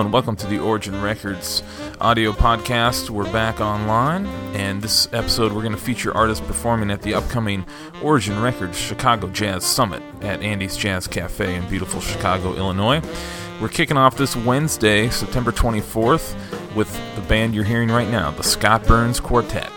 and welcome to the Origin Records audio podcast. We're back online, and this episode we're going to feature artists performing at the upcoming Origin Records Chicago Jazz Summit at Andy's Jazz Cafe in beautiful Chicago, Illinois. We're kicking off this Wednesday, September 24th, with the band you're hearing right now, the Scott Burns Quartet.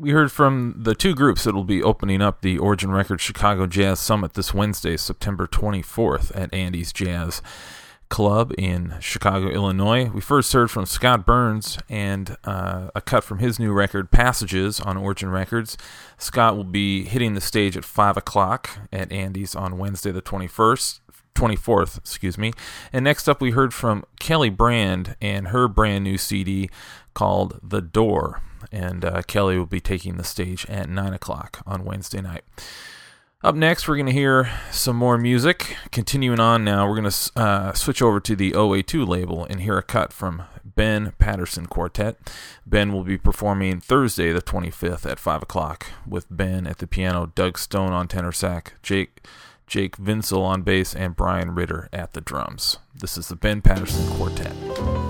We heard from the two groups that will be opening up the Origin Records Chicago Jazz Summit this Wednesday, September 24th at Andy's Jazz Club in Chicago, Illinois. We first heard from Scott Burns and uh, a cut from his new record, Passages, on Origin Records. Scott will be hitting the stage at 5 o'clock at Andy's on Wednesday, the 21st. 24th, excuse me. And next up, we heard from Kelly Brand and her brand new CD called The Door. And uh, Kelly will be taking the stage at 9 o'clock on Wednesday night. Up next, we're going to hear some more music. Continuing on now, we're going to uh, switch over to the OA2 label and hear a cut from Ben Patterson Quartet. Ben will be performing Thursday, the 25th at 5 o'clock, with Ben at the piano, Doug Stone on tenor sax, Jake, Jake Vinsel on bass, and Brian Ritter at the drums. This is the Ben Patterson Quartet.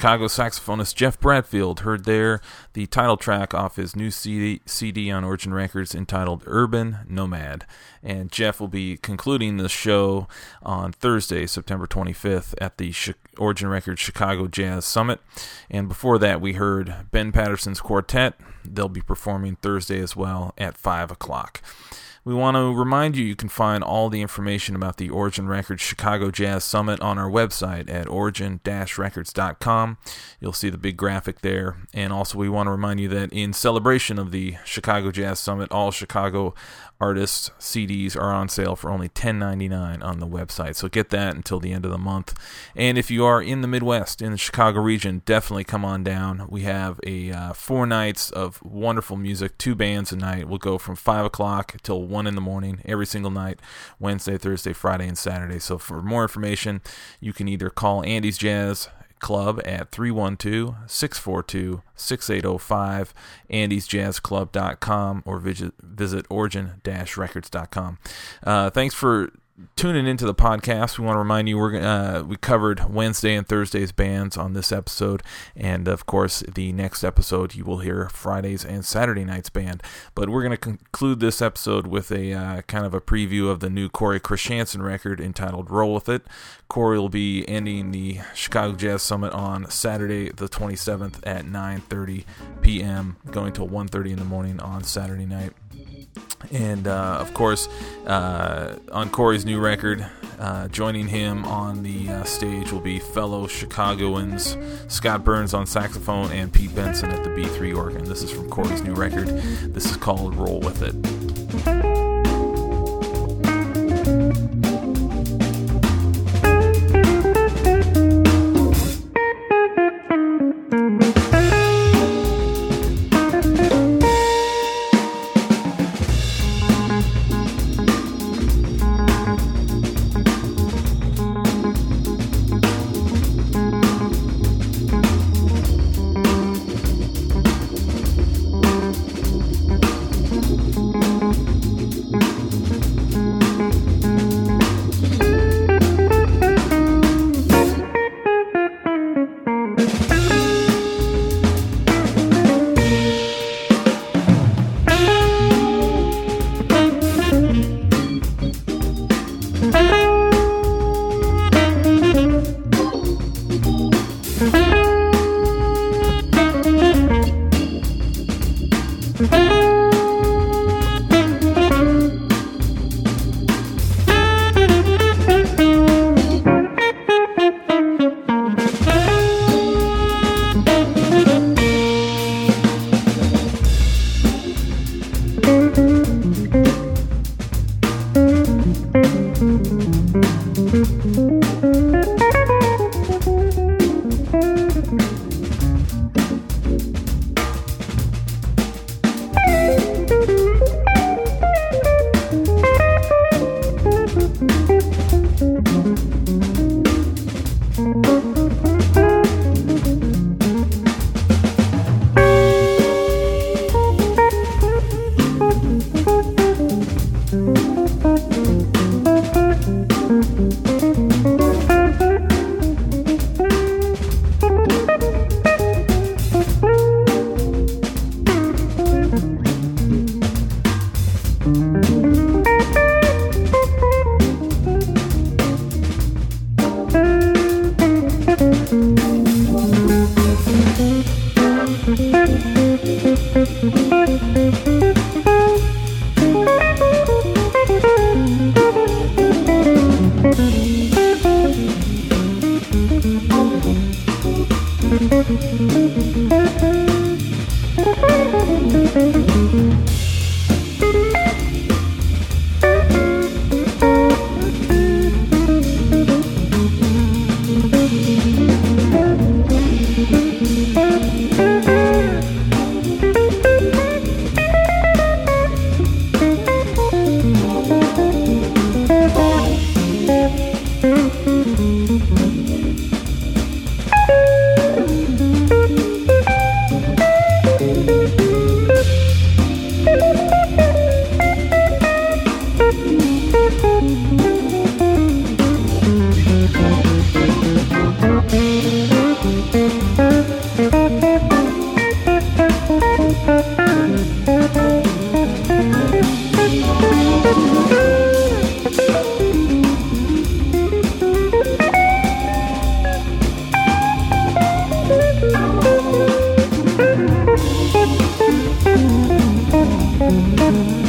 Chicago saxophonist Jeff Bradfield heard there the title track off his new CD, CD on Origin Records entitled Urban Nomad. And Jeff will be concluding the show on Thursday, September 25th at the Origin Records Chicago Jazz Summit. And before that, we heard Ben Patterson's Quartet. They'll be performing Thursday as well at 5 o'clock. We want to remind you you can find all the information about the Origin Records Chicago Jazz Summit on our website at origin-records.com. You'll see the big graphic there. And also, we want to remind you that in celebration of the Chicago Jazz Summit, all Chicago artists' CDs are on sale for only $10.99 on the website. So get that until the end of the month. And if you are in the Midwest, in the Chicago region, definitely come on down. We have a uh, four nights of wonderful music, two bands a night. We'll go from five o'clock till one in the morning every single night, Wednesday, Thursday, Friday, and Saturday. So for more information, you can either call Andy's Jazz Club at 312 642 6805, andysjazzclub.com, or visit, origin records.com. Uh, thanks for tuning into the podcast, we want to remind you we're uh, we covered Wednesday and Thursday's bands on this episode, and of course the next episode you will hear Fridays and Saturday nights band. But we're going to conclude this episode with a uh, kind of a preview of the new Corey Christiansen record entitled "Roll with It." Corey will be ending the Chicago Jazz Summit on Saturday the 27th at 9:30 p.m., going till 1:30 in the morning on Saturday night. And uh, of course, uh, on Corey's new record, uh, joining him on the uh, stage will be fellow Chicagoans Scott Burns on saxophone and Pete Benson at the B3 organ. This is from Corey's new record. This is called Roll With It.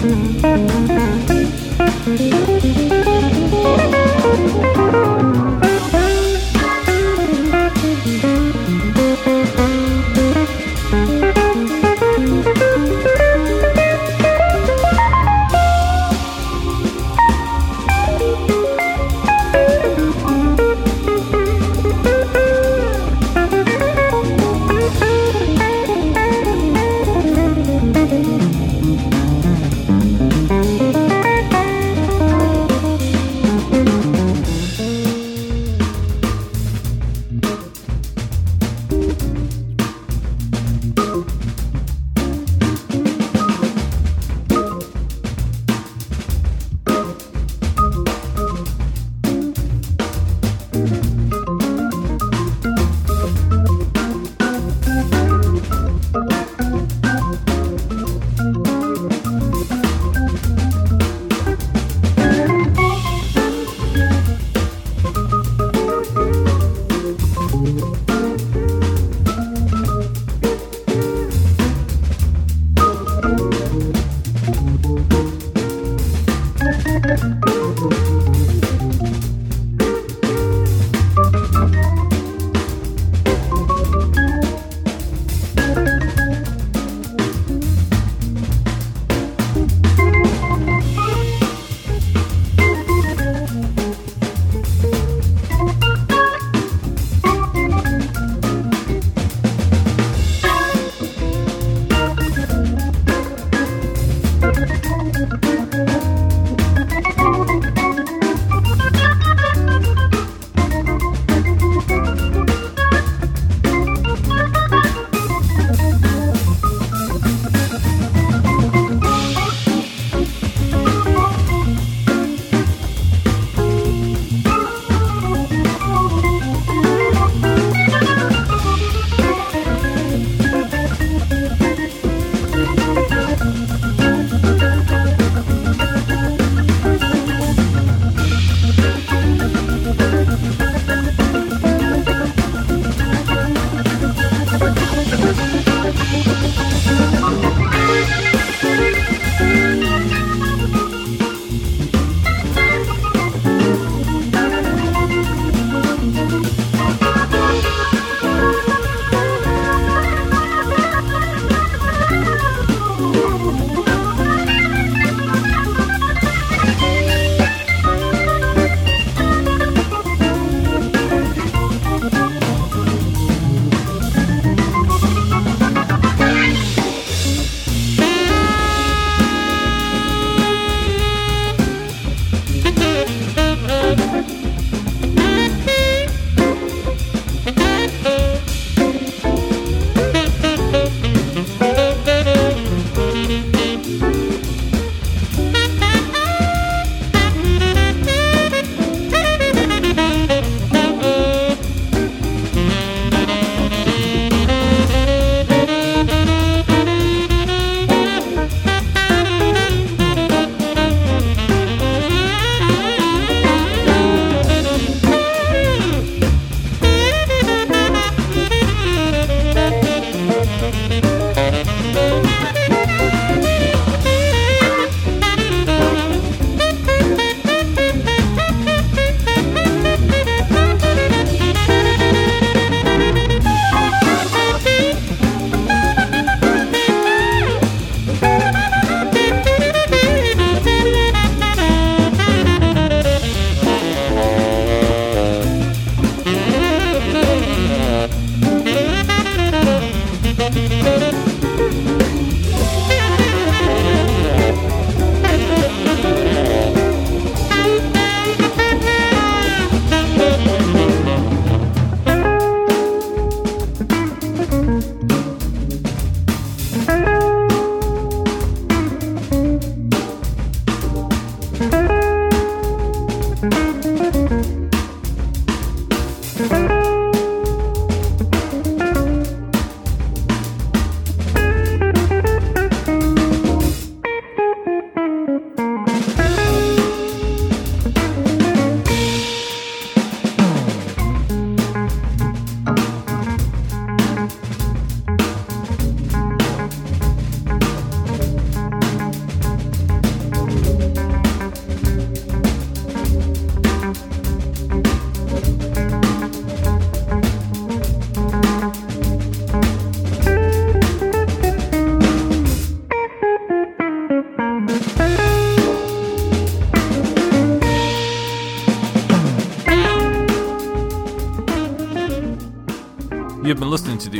Thank you.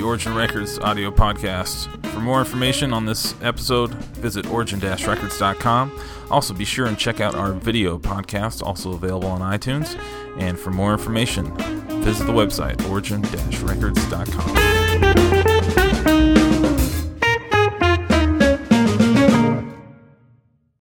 The Origin Records audio podcast. For more information on this episode, visit origin-records.com. Also, be sure and check out our video podcast, also available on iTunes. And for more information, visit the website origin-records.com.